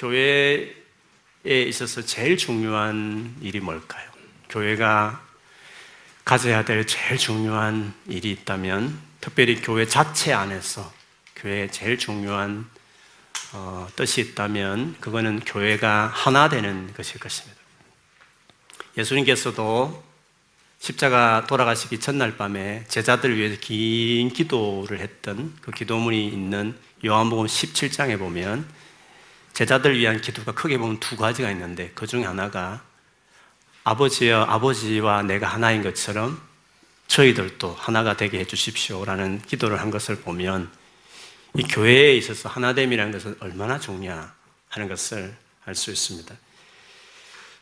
교회에 있어서 제일 중요한 일이 뭘까요? 교회가 가져야 될 제일 중요한 일이 있다면 특별히 교회 자체 안에서 교회의 제일 중요한 어, 뜻이 있다면 그거는 교회가 하나 되는 것일 것입니다. 예수님께서도 십자가 돌아가시기 전날 밤에 제자들을 위해서 긴 기도를 했던 그 기도문이 있는 요한복음 17장에 보면 제자들을 위한 기도가 크게 보면 두 가지가 있는데 그 중에 하나가 아버지여 아버지와 내가 하나인 것처럼 저희들도 하나가 되게 해 주십시오라는 기도를 한 것을 보면 이 교회에 있어서 하나됨이라는 것은 얼마나 중요하는 것을 알 수 있습니다.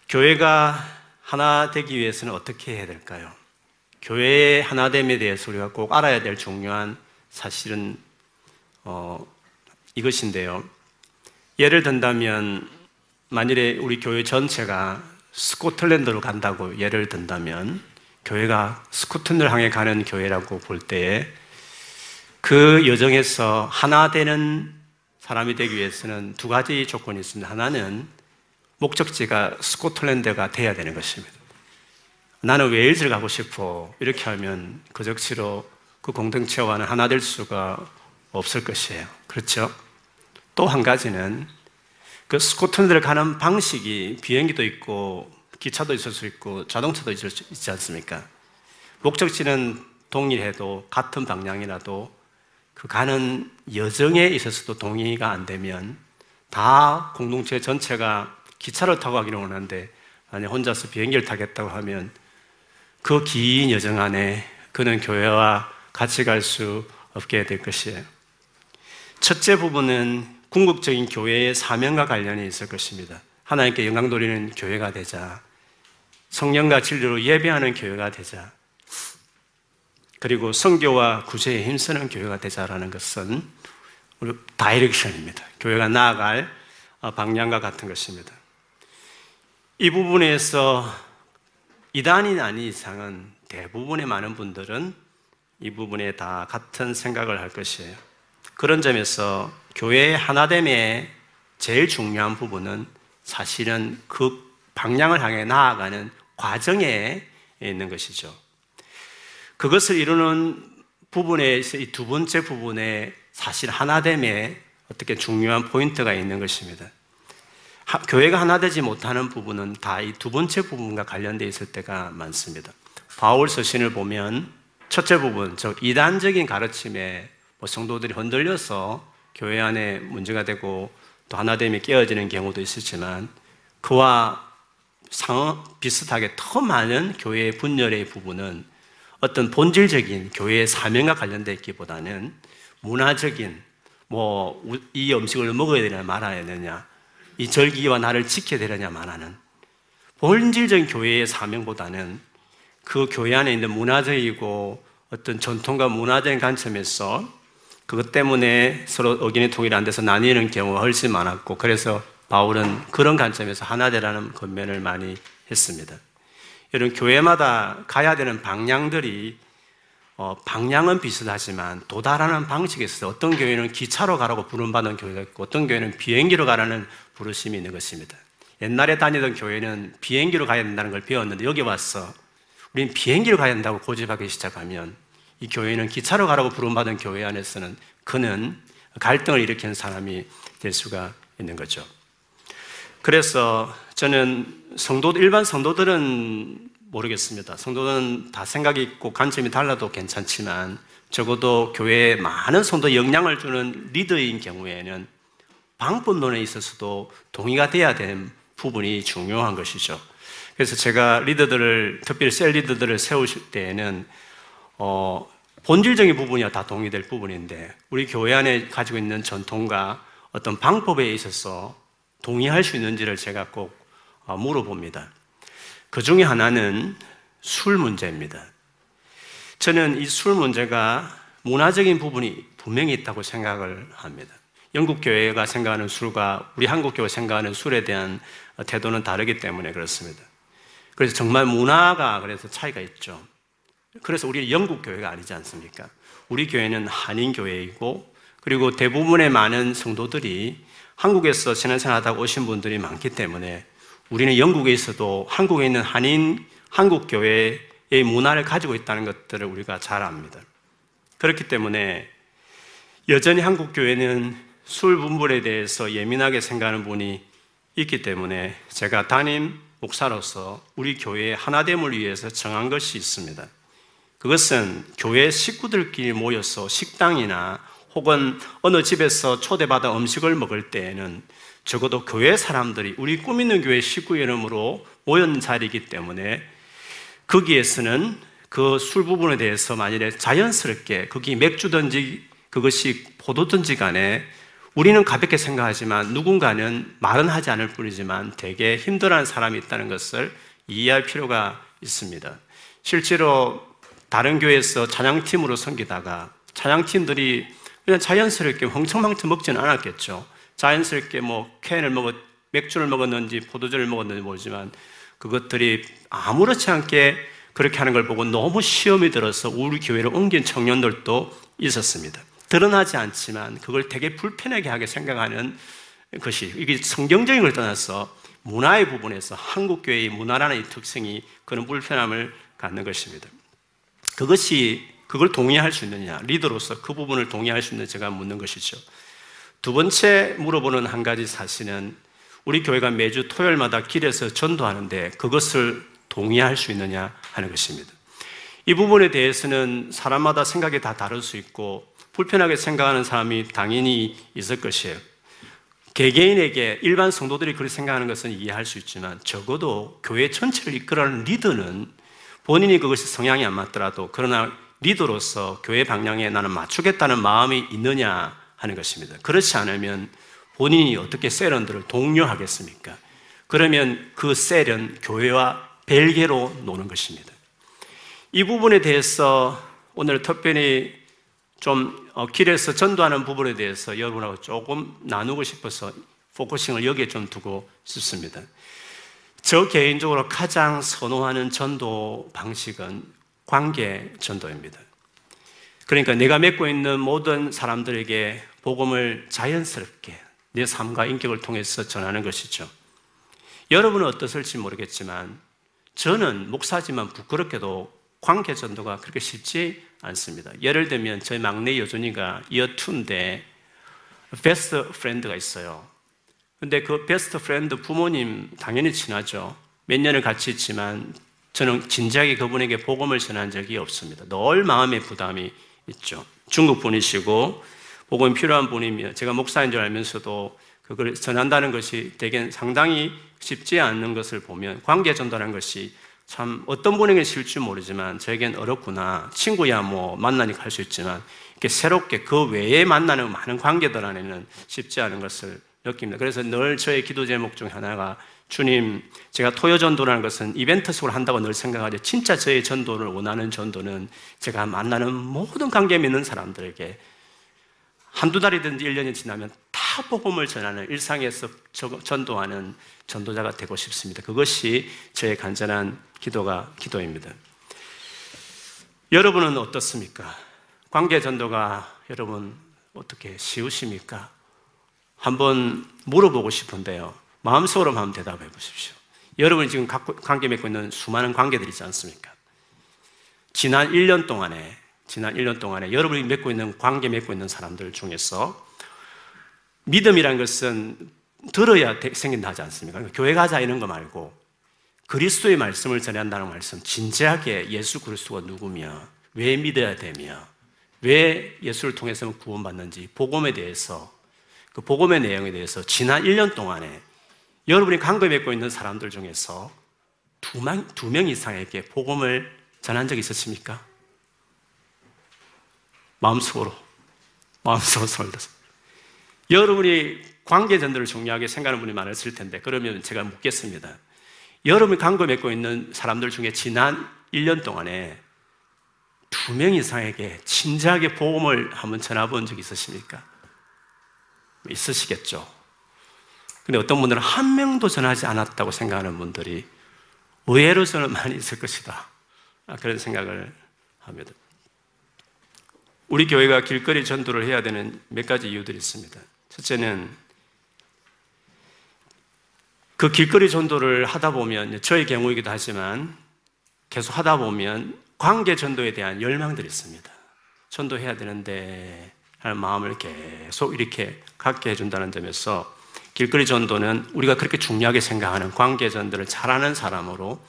교회가 하나 되기 위해서는 어떻게 해야 될까요? 교회의 하나됨에 대해서 우리가 꼭 알아야 될 중요한 사실은 어, 이것인데요. 예를 든다면 만일에 우리 교회 전체가 스코틀랜드로 간다고 예를 든다면 교회가 스코틀랜드를 향해 가는 교회라고 볼 때에 그 여정에서 하나 되는 사람이 되기 위해서는 두 가지 조건이 있습니다. 하나는 목적지가 스코틀랜드가 돼야 되는 것입니다. 나는 웨일즈를 가고 싶어. 이렇게 하면 그 적시로 그 공동체와는 하나 될 수가 없을 것이에요. 그렇죠? 또 한 가지는 그 스코틀랜드를 가는 방식이 비행기도 있고 기차도 있을 수 있고 자동차도 있을 수 있지 않습니까? 목적지는 동일해도 같은 방향이라도 그 가는 여정에 있어서도 동의가 안 되면 다 공동체 전체가 기차를 타고 가기를 원하는데 만약 혼자서 비행기를 타겠다고 하면 그 긴 여정 안에 그는 교회와 같이 갈 수 없게 될 것이에요. 첫째 부분은 궁극적인 교회의 사명과 관련이 있을 것입니다. 하나님께 영광 돌리는 교회가 되자. 성령과 진리로 예배하는 교회가 되자. 그리고 성교와 구제에 힘쓰는 교회가 되자라는 것은 우리 다이렉션입니다. 교회가 나아갈 방향과 같은 것입니다. 이 부분에서 이단이 아닌 이상은 대부분의 많은 분들은 이 부분에 다 같은 생각을 할 것이에요. 그런 점에서 교회의 하나됨의 제일 중요한 부분은 사실은 그 방향을 향해 나아가는 과정에 있는 것이죠. 그것을 이루는 부분에서 이 두 번째 부분에 사실 하나됨에 어떻게 중요한 포인트가 있는 것입니다. 하, 교회가 하나 되지 못하는 부분은 다 이 두 번째 부분과 관련되어 있을 때가 많습니다. 바울 서신을 보면 첫째 부분, 즉 이단적인 가르침에 뭐 성도들이 흔들려서 교회 안에 문제가 되고 또 하나됨이 깨어지는 경우도 있었지만 그와 상 비슷하게 더 많은 교회의 분열의 부분은 어떤 본질적인 교회의 사명과 관련되어 있기보다는 문화적인 뭐 이 음식을 먹어야 되냐 말아야 되냐 이 절기와 나를 지켜야 되느냐 말하는 본질적인 교회의 사명보다는 그 교회 안에 있는 문화적이고 어떤 전통과 문화적인 관점에서 그것 때문에 서로 의견이 통일이 안 돼서 나뉘는 경우가 훨씬 많았고 그래서 바울은 그런 관점에서 하나 되라는 권면을 많이 했습니다. 여러분 교회마다 가야 되는 방향들이 어, 방향은 비슷하지만 도달하는 방식에 있어서 어떤 교회는 기차로 가라고 부름받는 교회가 있고 어떤 교회는 비행기로 가라는 부르심이 있는 것입니다. 옛날에 다니던 교회는 비행기로 가야 된다는 걸 배웠는데 여기 와서 우리는 비행기로 가야 된다고 고집하기 시작하면 이 교회는 기차로 가라고 부름받은 교회 안에서는 그는 갈등을 일으키는 사람이 될 수가 있는 거죠. 그래서 저는 성도 일반 성도들은 모르겠습니다. 성도는 다 생각이 있고 관점이 달라도 괜찮지만 적어도 교회에 많은 성도 영향을 주는 리더인 경우에는 방법론에 있어서도 동의가 돼야 되는 부분이 중요한 것이죠. 그래서 제가 리더들을 특별히 셀 리더들을 세우실 때에는 어, 본질적인 부분이야 다 동의될 부분인데 우리 교회 안에 가지고 있는 전통과 어떤 방법에 있어서 동의할 수 있는지를 제가 꼭 어, 물어봅니다. 그 중에 하나는 술 문제입니다. 저는 이 술 문제가 문화적인 부분이 분명히 있다고 생각을 합니다. 영국 교회가 생각하는 술과 우리 한국 교회가 생각하는 술에 대한 태도는 다르기 때문에 그렇습니다. 그래서 정말 문화가 그래서 차이가 있죠. 그래서 우리 영국 교회가 아니지 않습니까? 우리 교회는 한인 교회이고 그리고 대부분의 많은 성도들이 한국에서 신앙생활하다 오신 분들이 많기 때문에 우리는 영국에 있어도 한국에 있는 한인 한국 교회의 문화를 가지고 있다는 것들을 우리가 잘 압니다. 그렇기 때문에 여전히 한국 교회는 술 분불에 대해서 예민하게 생각하는 분이 있기 때문에 제가 담임 목사로서 우리 교회의 하나됨을 위해서 정한 것이 있습니다. 그것은 교회 식구들끼리 모여서 식당이나 혹은 어느 집에서 초대받아 음식을 먹을 때에는 적어도 교회 사람들이 우리 꾸미는 교회 식구 이름으로 모연 자리이기 때문에 거기에서는 그 술 부분에 대해서 만일에 자연스럽게 거기 맥주든지 그것이 포도든지 간에 우리는 가볍게 생각하지만 누군가는 말은 하지 않을 뿐이지만 되게 힘들어하는 사람이 있다는 것을 이해할 필요가 있습니다. 실제로 다른 교회에서 찬양팀으로 섬기다가 찬양팀들이 그냥 자연스럽게 흥청망청 먹지는 않았겠죠. 자연스럽게 뭐 캔을 먹었, 맥주를 먹었는지 포도주를 먹었는지 모르지만 그것들이 아무렇지 않게 그렇게 하는 걸 보고 너무 시험이 들어서 우리 교회를 옮긴 청년들도 있었습니다. 드러나지 않지만 그걸 되게 불편하게 하게 생각하는 것이 이게 성경적인 걸 떠나서 문화의 부분에서 한국 교회의 문화라는 이 특성이 그런 불편함을 갖는 것입니다. 그것이 그걸 동의할 수 있느냐 리더로서 그 부분을 동의할 수 있는 제가 묻는 것이죠. 두 번째 물어보는 한 가지 사실은 우리 교회가 매주 토요일마다 길에서 전도하는데 그것을 동의할 수 있느냐 하는 것입니다. 이 부분에 대해서는 사람마다 생각이 다 다를 수 있고 불편하게 생각하는 사람이 당연히 있을 것이에요. 개개인에게 일반 성도들이 그렇게 생각하는 것은 이해할 수 있지만 적어도 교회 전체를 이끌어가는 리더는 본인이 그것이 성향이 안 맞더라도 그러나 리더로서 교회 방향에 나는 맞추겠다는 마음이 있느냐 하는 것입니다. 그렇지 않으면 본인이 어떻게 셀원들을 독려하겠습니까? 그러면 그 셀은 교회와 별개로 노는 것입니다. 이 부분에 대해서 오늘 특별히 좀 어, 길에서 전도하는 부분에 대해서 여러분하고 조금 나누고 싶어서 focusing을 여기에 좀 두고 싶습니다. 저 개인적으로 가장 선호하는 전도 방식은 관계 전도입니다. 그러니까 내가 맺고 있는 모든 사람들에게 복음을 자연스럽게 내 삶과 인격을 통해서 전하는 것이죠. 여러분은 어떠실지 모르겠지만 저는 목사지만 부끄럽게도 관계 전도가 그렇게 쉽지 않습니다. 예를 들면 저희 막내 여준이가 Year Two인데 best friend가 있어요. 근데 그 best friend 부모님 당연히 친하죠. 몇 년을 같이 있지만 저는 진지하게 그분에게 복음을 전한 적이 없습니다. 늘 마음의 부담이 있죠. 중국 분이시고 복음이 필요한 분이며 제가 목사인 줄 알면서도 그걸 전한다는 것이 되게 상당히 쉽지 않는 것을 보면 관계 전도하는 것이 참 어떤 분에게 쉽지 모르지만 저에겐 어렵구나. 친구야 뭐 만나니까 할수 있지만 이렇게 새롭게 그 외에 만나는 많은 관계들 안에는 쉽지 않은 것을 느낍니다. 그래서 늘 저의 기도 제목 중 하나가 주님, 제가 토요 전도라는 것은 이벤트 속으로 한다고 늘 생각하지 진짜 저의 전도를 원하는 전도는 제가 만나는 모든 관계 맺는 사람들에게 한두 달이든지 1년이 지나면 다 복음을 전하는 일상에서 전도하는 전도자가 되고 싶습니다. 그것이 저의 간절한 기도가 기도입니다. 여러분은 어떻습니까? 관계 전도가 여러분 어떻게 쉬우십니까? 한번 물어보고 싶은데요. 마음속으로 한번 대답해 보십시오. 여러분이 지금 관계 맺고 있는 수많은 관계들이 있지 않습니까? 지난 1년 동안에, 지난 1년 동안에 여러분이 맺고 있는 관계 맺고 있는 사람들 중에서 믿음이란 것은 들어야 생긴다 하지 않습니까? 그러니까 교회 가자 이런 거 말고 그리스도의 말씀을 전한다는 말씀, 진지하게 예수 그리스도가 누구며 왜 믿어야 되며 왜 예수를 통해서 구원받는지 복음에 대해서 그 복음의 내용에 대해서 지난 1년 동안에 여러분이 관계 맺고 있는 사람들 중에서 두 명, 두 명 이상에게 복음을 전한 적이 있으십니까? 마음속으로, 마음속으로 손을 들어서. 여러분이 관계 전도를 중요하게 생각하는 분이 많았을 텐데, 그러면 제가 묻겠습니다. 여러분이 관계 맺고 있는 사람들 중에 지난 1년 동안에 두 명 이상에게 진지하게 복음을 한번 전해본 적 있으십니까? 있으시겠죠. 근데 어떤 분들은 한 명도 전하지 않았다고 생각하는 분들이 의외로 저는 많이 있을 것이다. 아, 그런 생각을 합니다. 우리 교회가 길거리 전도를 해야 되는 몇 가지 이유들이 있습니다. 첫째는 그 길거리 전도를 하다 보면 저의 경우이기도 하지만 계속 하다 보면 관계 전도에 대한 열망들이 있습니다. 전도해야 되는데 하는 마음을 계속 이렇게 갖게 해준다는 점에서 길거리 전도는 우리가 그렇게 중요하게 생각하는 관계 전도를 잘하는 사람으로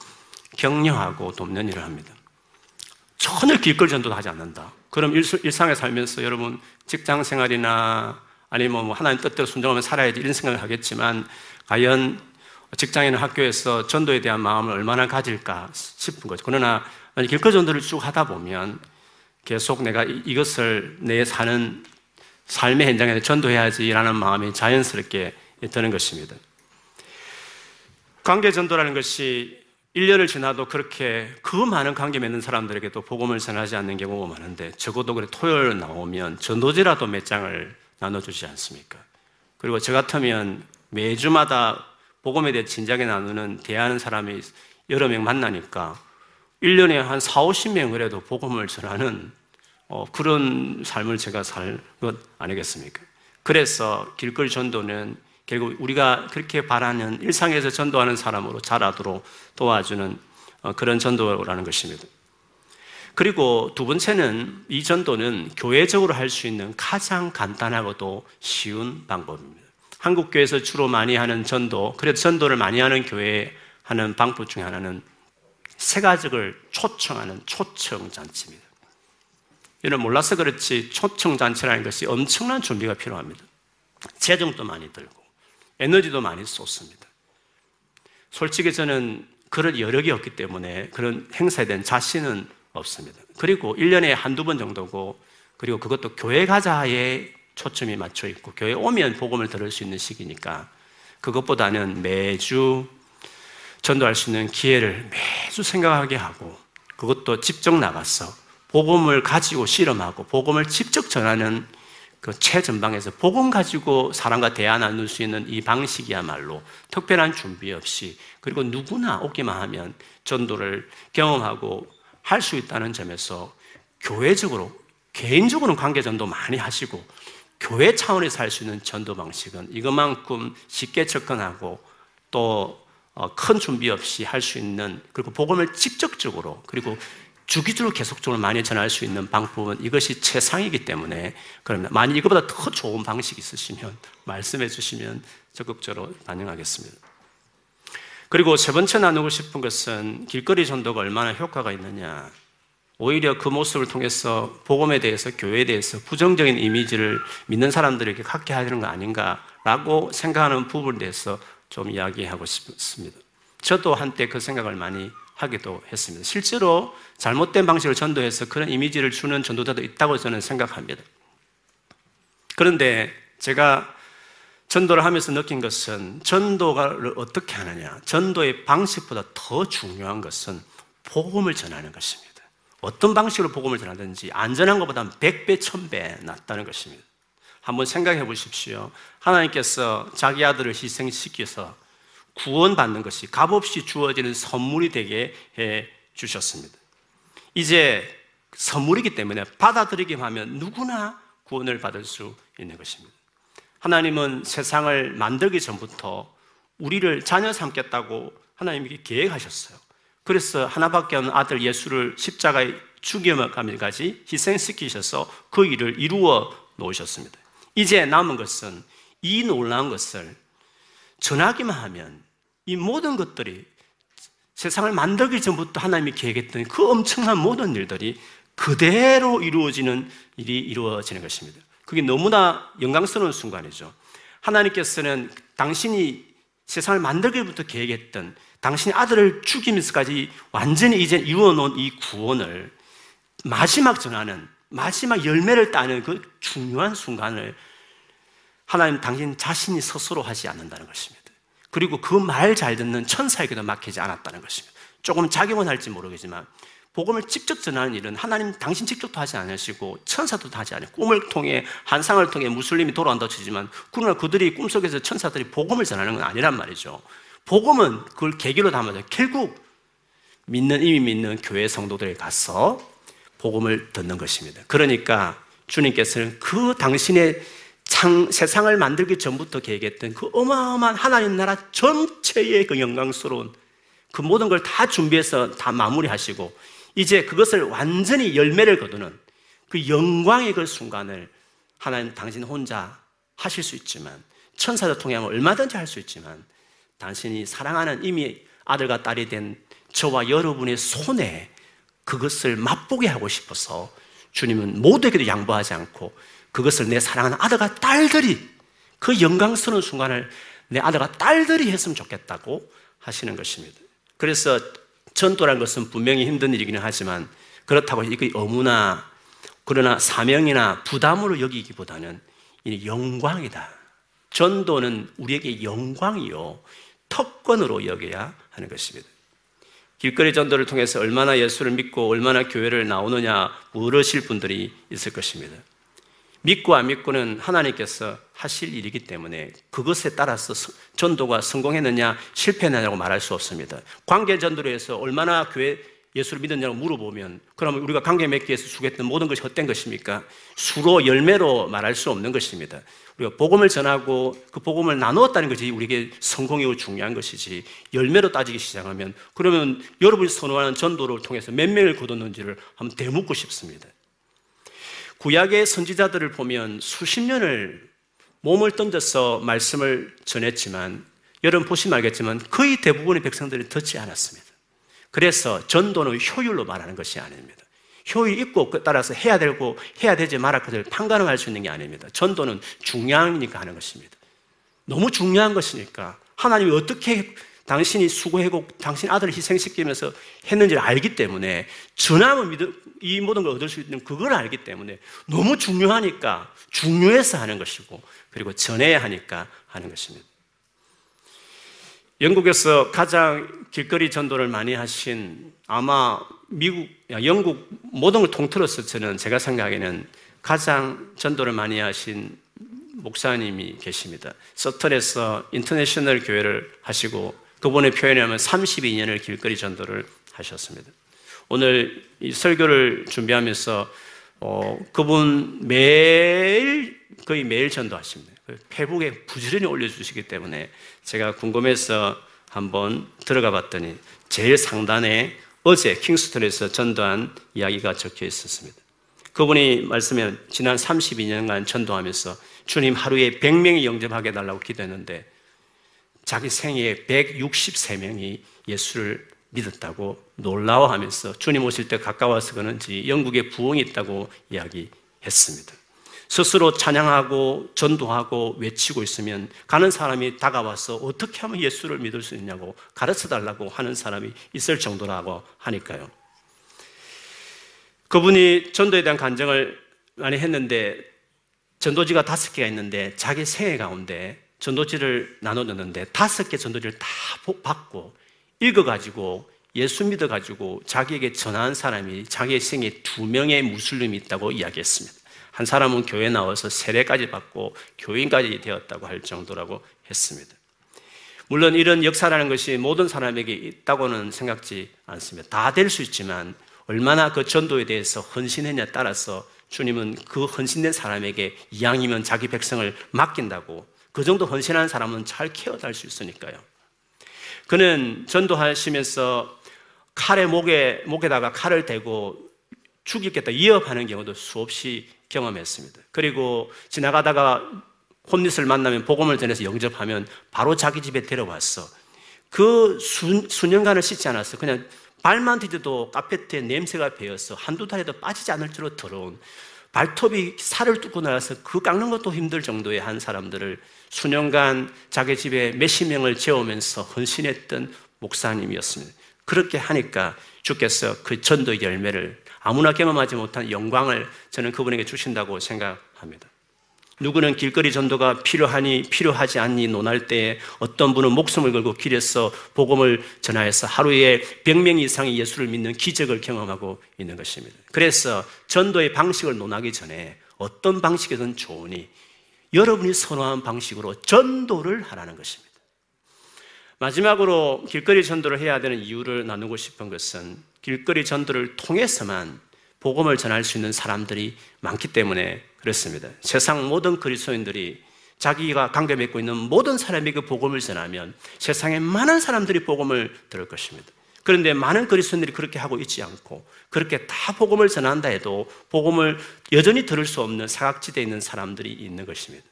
격려하고 돕는 일을 합니다. 전혀 길거리 전도도 하지 않는다. 그럼 일상에 살면서 여러분 직장 생활이나 아니면 뭐 하나님 뜻대로 순종하면 살아야지 이런 생각을 하겠지만 과연 직장이나 학교에서 전도에 대한 마음을 얼마나 가질까 싶은 거죠. 그러나 길거리 전도를 쭉 하다 보면 계속 내가 이것을 내 사는 삶의 현장에서 전도해야지라는 마음이 자연스럽게 드는 것입니다. 관계 전도라는 것이 1년을 지나도 그렇게 그 많은 관계 맺는 사람들에게도 복음을 전하지 않는 경우가 많은데 적어도 그래 토요일 나오면 전도지라도 몇 장을 나눠주지 않습니까? 그리고 저 같으면 매주마다 복음에 대해 진작에 나누는 대하는 사람이 여러 명 만나니까 1년에 한 4, 50명 그래도 복음을 전하는 어, 그런 삶을 제가 살 것 아니겠습니까? 그래서 길거리 전도는 결국 우리가 그렇게 바라는 일상에서 전도하는 사람으로 자라도록 도와주는 어, 그런 전도라는 것입니다. 그리고 두 번째는 이 전도는 교회적으로 할 수 있는 가장 간단하고도 쉬운 방법입니다. 한국 교회에서 주로 많이 하는 전도, 그래도 전도를 많이 하는 교회 하는 방법 중에 하나는 세 가지를 초청하는 초청 잔치입니다. 이는 몰라서 그렇지 초청 잔치라는 것이 엄청난 준비가 필요합니다. 재정도 많이 들고 에너지도 많이 쏟습니다. 솔직히 저는 그런 여력이 없기 때문에 그런 행사에 대한 자신은 없습니다. 그리고 1년에 한두 번 정도고 그리고 그것도 교회 가자에 초점이 맞춰 있고 교회 오면 복음을 들을 수 있는 시기니까 그것보다는 매주 전도할 수 있는 기회를 매주 생각하게 하고 그것도 직접 나가서 복음을 가지고 실험하고 복음을 직접 전하는 그 최전방에서 복음 가지고 사람과 대화 나눌 수 있는 이 방식이야말로 특별한 준비 없이 그리고 누구나 오기만 하면 전도를 경험하고 할 수 있다는 점에서 교회적으로 개인적으로는 관계 전도 많이 하시고 교회 차원에서 할 수 있는 전도 방식은 이것만큼 쉽게 접근하고 또큰 어, 준비 없이 할 수 있는 그리고 복음을 직접적으로 그리고 주기적으로 계속적으로 많이 전할 수 있는 방법은 이것이 최상이기 때문에 그러면 만약 이것보다 더 좋은 방식이 있으시면 말씀해 주시면 적극적으로 반영하겠습니다. 그리고 세 번째 나누고 싶은 것은 길거리 전도가 얼마나 효과가 있느냐. 오히려 그 모습을 통해서 복음에 대해서 교회에 대해서 부정적인 이미지를 믿는 사람들에게 갖게 하는 거 아닌가라고 생각하는 부분에 대해서 좀 이야기하고 싶습니다. 저도 한때 그 생각을 많이 하기도 했습니다. 실제로 잘못된 방식으로 전도해서 그런 이미지를 주는 전도자도 있다고 저는 생각합니다. 그런데 제가 전도를 하면서 느낀 것은 전도를 어떻게 하느냐. 전도의 방식보다 더 중요한 것은 복음을 전하는 것입니다. 어떤 방식으로 복음을 전하든지 안전한 것보다 100배, 1000배 낫다는 것입니다. 한번 생각해 보십시오. 하나님께서 자기 아들을 희생시켜서 구원받는 것이 값없이 주어지는 선물이 되게 해 주셨습니다. 이제 선물이기 때문에 받아들이기만 하면 누구나 구원을 받을 수 있는 것입니다. 하나님은 세상을 만들기 전부터 우리를 자녀 삼겠다고 하나님께 계획하셨어요. 그래서 하나밖에 없는 아들 예수를 십자가에 죽여가면까지 희생시키셔서 그 일을 이루어 놓으셨습니다. 이제 남은 것은 이 놀라운 것을 전하기만 하면 이 모든 것들이 세상을 만들기 전부터 하나님이 계획했던 그 엄청난 모든 일들이 그대로 이루어지는 일이 이루어지는 것입니다. 그게 너무나 영광스러운 순간이죠. 하나님께서는 당신이 세상을 만들기부터 계획했던 당신의 아들을 죽이면서까지 완전히 이제 이루어놓은 이 구원을 마지막 전하는 마지막 열매를 따는 그 중요한 순간을 하나님 당신 자신이 스스로 하지 않는다는 것입니다. 그리고 그 말 잘 듣는 천사에게도 맡기지 않았다는 것입니다. 조금 작용은 할지 모르겠지만 복음을 직접 전하는 일은 하나님 당신 직접도 하지 않으시고 천사도 하지 않아요. 꿈을 통해 한상을 통해 무슬림이 돌아온다 치지만 그러나 그들이 꿈속에서 천사들이 복음을 전하는 건 아니란 말이죠. 복음은 그걸 계기로 담아서 결국 믿는 이미 믿는 교회 성도들에 가서 복음을 듣는 것입니다. 그러니까 주님께서는 그 당신의 창, 세상을 만들기 전부터 계획했던 그 어마어마한 하나님 나라 전체의 그 영광스러운 그 모든 걸 다 준비해서 다 마무리하시고 이제 그것을 완전히 열매를 거두는 그 영광의 그 순간을 하나님 당신 혼자 하실 수 있지만 천사를 통하면 얼마든지 할 수 있지만 당신이 사랑하는 이미 아들과 딸이 된 저와 여러분의 손에 그것을 맛보게 하고 싶어서 주님은 모두에게도 양보하지 않고 그것을 내 사랑하는 아들과 딸들이 그 영광스러운 순간을 내 아들과 딸들이 했으면 좋겠다고 하시는 것입니다. 그래서 전도라는 것은 분명히 힘든 일이기는 하지만 그렇다고 이게 어무나 그러나 사명이나 부담으로 여기기보다는 이 영광이다. 전도는 우리에게 영광이요. 특권으로 여겨야 하는 것입니다. 길거리 전도를 통해서 얼마나 예수를 믿고 얼마나 교회를 나오느냐 물으실 분들이 있을 것입니다. 믿고 안 믿고는 하나님께서 하실 일이기 때문에 그것에 따라서 전도가 성공했느냐 실패했느냐고 말할 수 없습니다. 관계 전도로 해서 얼마나 교회 예수를 믿었냐고 물어보면 그러면 우리가 관계 맺기 위해서 수고했던 모든 것이 헛된 것입니까? 수로 열매로 말할 수 없는 것입니다. 우리가 복음을 전하고 그 복음을 나누었다는 것이 우리에게 성공이고 중요한 것이지 열매로 따지기 시작하면 그러면 여러분이 선호하는 전도를 통해서 몇 명을 거뒀는지를 한번 되묻고 싶습니다. 구약의 선지자들을 보면 수십 년을 몸을 던져서 말씀을 전했지만 여러분 보시면 알겠지만 거의 대부분의 백성들이 듣지 않았습니다. 그래서 전도는 효율로 말하는 것이 아닙니다. 효율 있고 따라서 해야 되고 해야 되지 말아 그들 판가름 할 수 있는 게 아닙니다. 전도는 중요하니까 하는 것입니다. 너무 중요한 것이니까 하나님이 어떻게 당신이 수고하고 당신 아들을 희생시키면서 했는지를 알기 때문에 전함을 믿어 이 모든 걸 얻을 수 있는 그걸 알기 때문에 너무 중요하니까 중요해서 하는 것이고 그리고 전해야 하니까 하는 것입니다. 영국에서 가장 길거리 전도를 많이 하신 아마 미국, 영국 모든 걸 통틀어서 저는 제가 생각에는 가장 전도를 많이 하신 목사님이 계십니다. 서턴에서 인터내셔널 교회를 하시고 그분의 표현에 하면 32년을 길거리 전도를 하셨습니다. 오늘 이 설교를 준비하면서 어, 그분 매일 거의 매일 전도하십니다. 페북에 부지런히 올려주시기 때문에 제가 궁금해서 한번 들어가 봤더니 제일 상단에 어제 킹스턴에서 전도한 이야기가 적혀 있었습니다. 그분이 말씀해 지난 32년간 전도하면서 주님 하루에 100명이 영접하게 달라고 기도했는데 자기 생애에 163명이 예수를 믿었다고 놀라워하면서 주님 오실 때 가까워서 그런지 영국에 부흥이 있다고 이야기했습니다. 스스로 찬양하고 전도하고 외치고 있으면 가는 사람이 다가와서 어떻게 하면 예수를 믿을 수 있냐고 가르쳐 달라고 하는 사람이 있을 정도라고 하니까요. 그분이 전도에 대한 간증을 많이 했는데 전도지가 다섯 개가 있는데 자기 생애 가운데 전도지를 나눠줬는데 다섯 개 전도지를 다 받고 읽어가지고 예수 믿어가지고 자기에게 전한 사람이 자기의 생에 두 명의 무슬림이 있다고 이야기했습니다. 한 사람은 교회 나와서 세례까지 받고 교인까지 되었다고 할 정도라고 했습니다. 물론 이런 역사라는 것이 모든 사람에게 있다고는 생각지 않습니다. 다 될 수 있지만 얼마나 그 전도에 대해서 헌신했냐에 따라서 주님은 그 헌신된 사람에게 이왕이면 자기 백성을 맡긴다고 그 정도 헌신한 사람은 잘 케어달 수 있으니까요. 그는 전도하시면서 칼에 목에 목에다가 칼을 대고 죽이겠다 위협하는 경우도 수없이 경험했습니다. 그리고 지나가다가 홈릿을 만나면 복음을 전해서 영접하면 바로 자기 집에 데려왔어. 그 수, 수년간을 씻지 않았어. 그냥 발만 디뎌도 카페트에 냄새가 배어서 한두 달에도 빠지지 않을 정도로 더러운 발톱이 살을 뚫고 나와서 그 깎는 것도 힘들 정도의 한 사람들을 수년간 자기 집에 몇십 명을 재우면서 헌신했던 목사님이었습니다. 그렇게 하니까 주께서 그 전도 열매를 아무나 경험하지 못한 영광을 저는 그분에게 주신다고 생각합니다. 누구는 길거리 전도가 필요하니 필요하지 않니 논할 때 어떤 분은 목숨을 걸고 길에서 복음을 전하여서 하루에 100명 이상이 예수를 믿는 기적을 경험하고 있는 것입니다. 그래서 전도의 방식을 논하기 전에 어떤 방식이든 좋으니 여러분이 선호한 방식으로 전도를 하라는 것입니다. 마지막으로 길거리 전도를 해야 되는 이유를 나누고 싶은 것은 길거리 전도를 통해서만 복음을 전할 수 있는 사람들이 많기 때문에 그렇습니다. 세상 모든 그리스도인들이 자기가 관계 맺고 있는 모든 사람에게 복음을 전하면 세상에 많은 사람들이 복음을 들을 것입니다. 그런데 많은 그리스도인들이 그렇게 하고 있지 않고 그렇게 다 복음을 전한다 해도 복음을 여전히 들을 수 없는 사각지대에 있는 사람들이 있는 것입니다.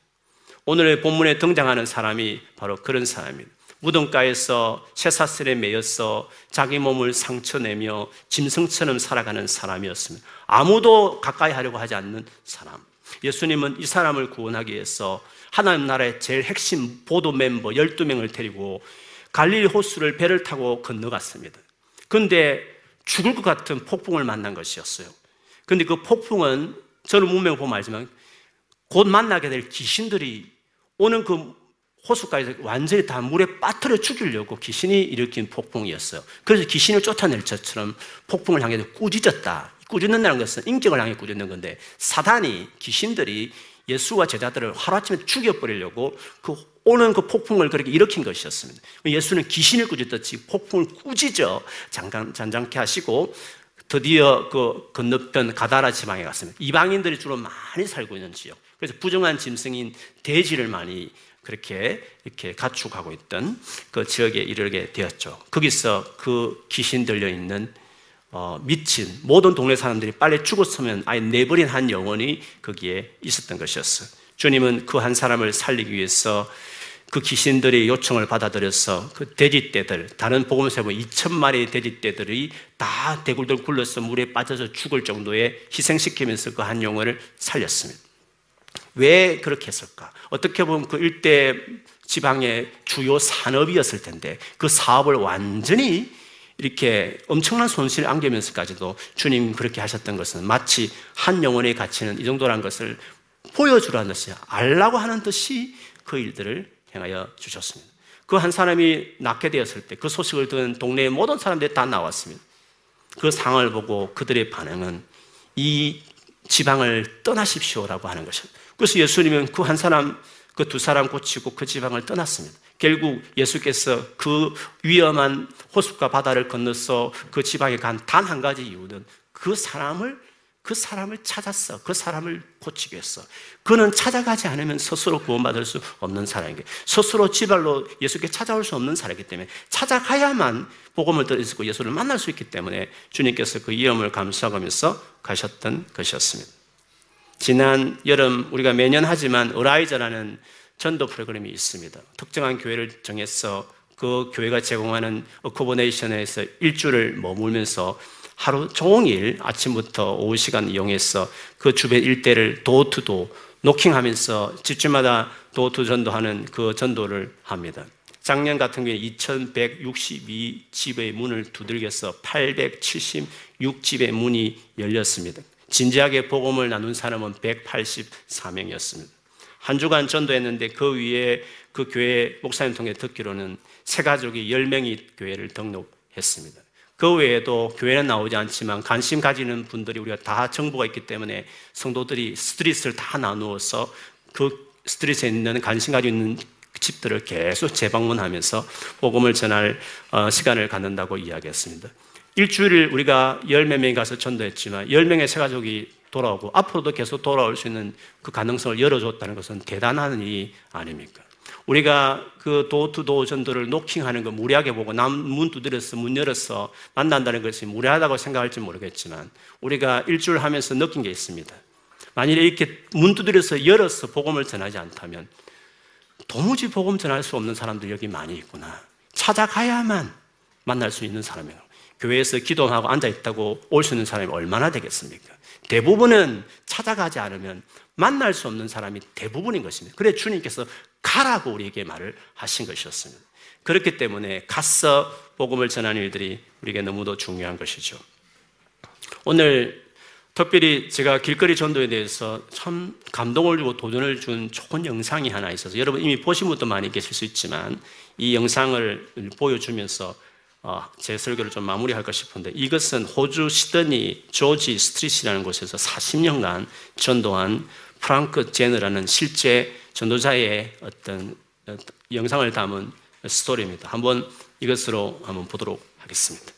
오늘의 본문에 등장하는 사람이 바로 그런 사람입니다. 무덤가에서 쇠사슬에 매여서 자기 몸을 상처내며 짐승처럼 살아가는 사람이었습니다. 아무도 가까이 하려고 하지 않는 사람. 예수님은 이 사람을 구원하기 위해서 하나님 나라의 제일 핵심 보도 멤버 12명을 데리고 갈릴리 호수를 배를 타고 건너갔습니다. 근데 죽을 것 같은 폭풍을 만난 것이었어요. 근데 그 폭풍은 저는 문맥을 보면 알지만 곧 만나게 될 귀신들이 오는 그 호수까지 완전히 다 물에 빠뜨려 죽이려고 귀신이 일으킨 폭풍이었어요. 그래서 귀신을 쫓아낼 것처럼 폭풍을 향해 꾸짖었다. 꾸짖는다는 것은 인격을 향해 꾸짖는 건데 사단이 귀신들이 예수와 제자들을 하루아침에 죽여버리려고 그 오는 그 폭풍을 그렇게 일으킨 것이었습니다. 예수는 귀신을 꾸짖듯이 폭풍을 꾸짖어 잔잔케 하시고 드디어 그 건너편 가다라 지방에 갔습니다. 이방인들이 주로 많이 살고 있는 지역. 그래서 부정한 짐승인 돼지를 많이 그렇게 이렇게 가축하고 있던 그 지역에 이르게 되었죠. 거기서 그 귀신 들려 있는 어, 미친 모든 동네 사람들이 빨리 죽었으면 아예 내버린 한 영혼이 거기에 있었던 것이었어요. 주님은 그 한 사람을 살리기 위해서 그 귀신들의 요청을 받아들여서 그 돼지떼들, 다른 복음서에 보면 2천 마리의 돼지떼들이 다 대굴들 굴러서 물에 빠져서 죽을 정도에 희생시키면서 그 한 영혼을 살렸습니다. 왜 그렇게 했을까? 어떻게 보면 그 일대 지방의 주요 산업이었을 텐데 그 사업을 완전히 이렇게 엄청난 손실을 안기면서까지도 주님 그렇게 하셨던 것은 마치 한 영혼의 가치는 이 정도라는 것을 보여주라는 뜻이 알라고 하는 듯이 그 일들을 행하여 주셨습니다. 그 한 사람이 낳게 되었을 때 그 소식을 듣는 동네의 모든 사람들이 다 나왔습니다. 그 상황을 보고 그들의 반응은 이 지방을 떠나십시오라고 하는 것입니다. 그래서 예수님은 그 한 사람, 그 두 사람 고치고 그 지방을 떠났습니다. 결국 예수께서 그 위험한 호숫가 바다를 건너서 그 지방에 간 단 한 가지 이유는 그 사람을 그 사람을 찾았어. 그 사람을 고치기 위해서. 그는 찾아가지 않으면 스스로 구원받을 수 없는 사람이게 스스로 지발로 예수께 찾아올 수 없는 사람이기 때문에 찾아가야만 복음을 들으시고 예수를 만날 수 있기 때문에 주님께서 그 위험을 감수하면서 가셨던 것이었습니다. 지난 여름 우리가 매년 하지만 어라이저라는 전도 프로그램이 있습니다. 특정한 교회를 정해서 그 교회가 제공하는 어코버네이션에서 일주를 머물면서 하루 종일 아침부터 오후 시간 이용해서 그 주변 일대를 도투도 노킹하면서 집집마다 도투 전도하는 그 전도를 합니다. 작년 같은 경우에 2162집의 문을 두들겨서 876집의 문이 열렸습니다. 진지하게 복음을 나눈 사람은 184명이었습니다. 한 주간 전도했는데 그 위에 그 교회 목사님 통해 듣기로는 세 가족이 10명이 교회를 등록했습니다. 그 외에도 교회는 나오지 않지만 관심 가지는 분들이 우리가 다 정보가 있기 때문에 성도들이 스트리스를 다 나누어서 그 스트리스에 있는 관심 가지고 있는 집들을 계속 재방문하면서 복음을 전할 어, 시간을 갖는다고 이야기했습니다. 일주일 우리가 열 몇 명이 가서 전도했지만 열 명의 새 가족이 돌아오고 앞으로도 계속 돌아올 수 있는 그 가능성을 열어줬다는 것은 대단한 일이 아닙니까? 우리가 그 도투도 전도를 노킹하는 거 무리하게 보고 남문 두드렸어 문 열었어 만난다는 것이 무리하다고 생각할지 모르겠지만 우리가 일주일 하면서 느낀 게 있습니다. 만일에 이렇게 문 두드려서 열어서 복음을 전하지 않다면 도무지 복음 전할 수 없는 사람들 여기 많이 있구나. 찾아가야만 만날 수 있는 사람이에요. 교회에서 기도하고 앉아 있다고 올 수 있는 사람이 얼마나 되겠습니까? 대부분은 찾아가지 않으면 만날 수 없는 사람이 대부분인 것입니다. 그래 주님께서 가라고 우리에게 말을 하신 것이었습니다. 그렇기 때문에 가서 복음을 전하는 일들이 우리에게 너무도 중요한 것이죠. 오늘 특별히 제가 길거리 전도에 대해서 참 감동을 주고 도전을 준 좋은 영상이 하나 있어서 여러분 이미 보신 분도 많이 계실 수 있지만 이 영상을 보여주면서 어, 제 설교를 좀 마무리할까 싶은데 이것은 호주 시드니 조지 스트리트라는 곳에서 40년간 전도한 프랑크 제너라는 실제 전도자의 어떤 영상을 담은 스토리입니다. 한번 이것으로 한번 보도록 하겠습니다.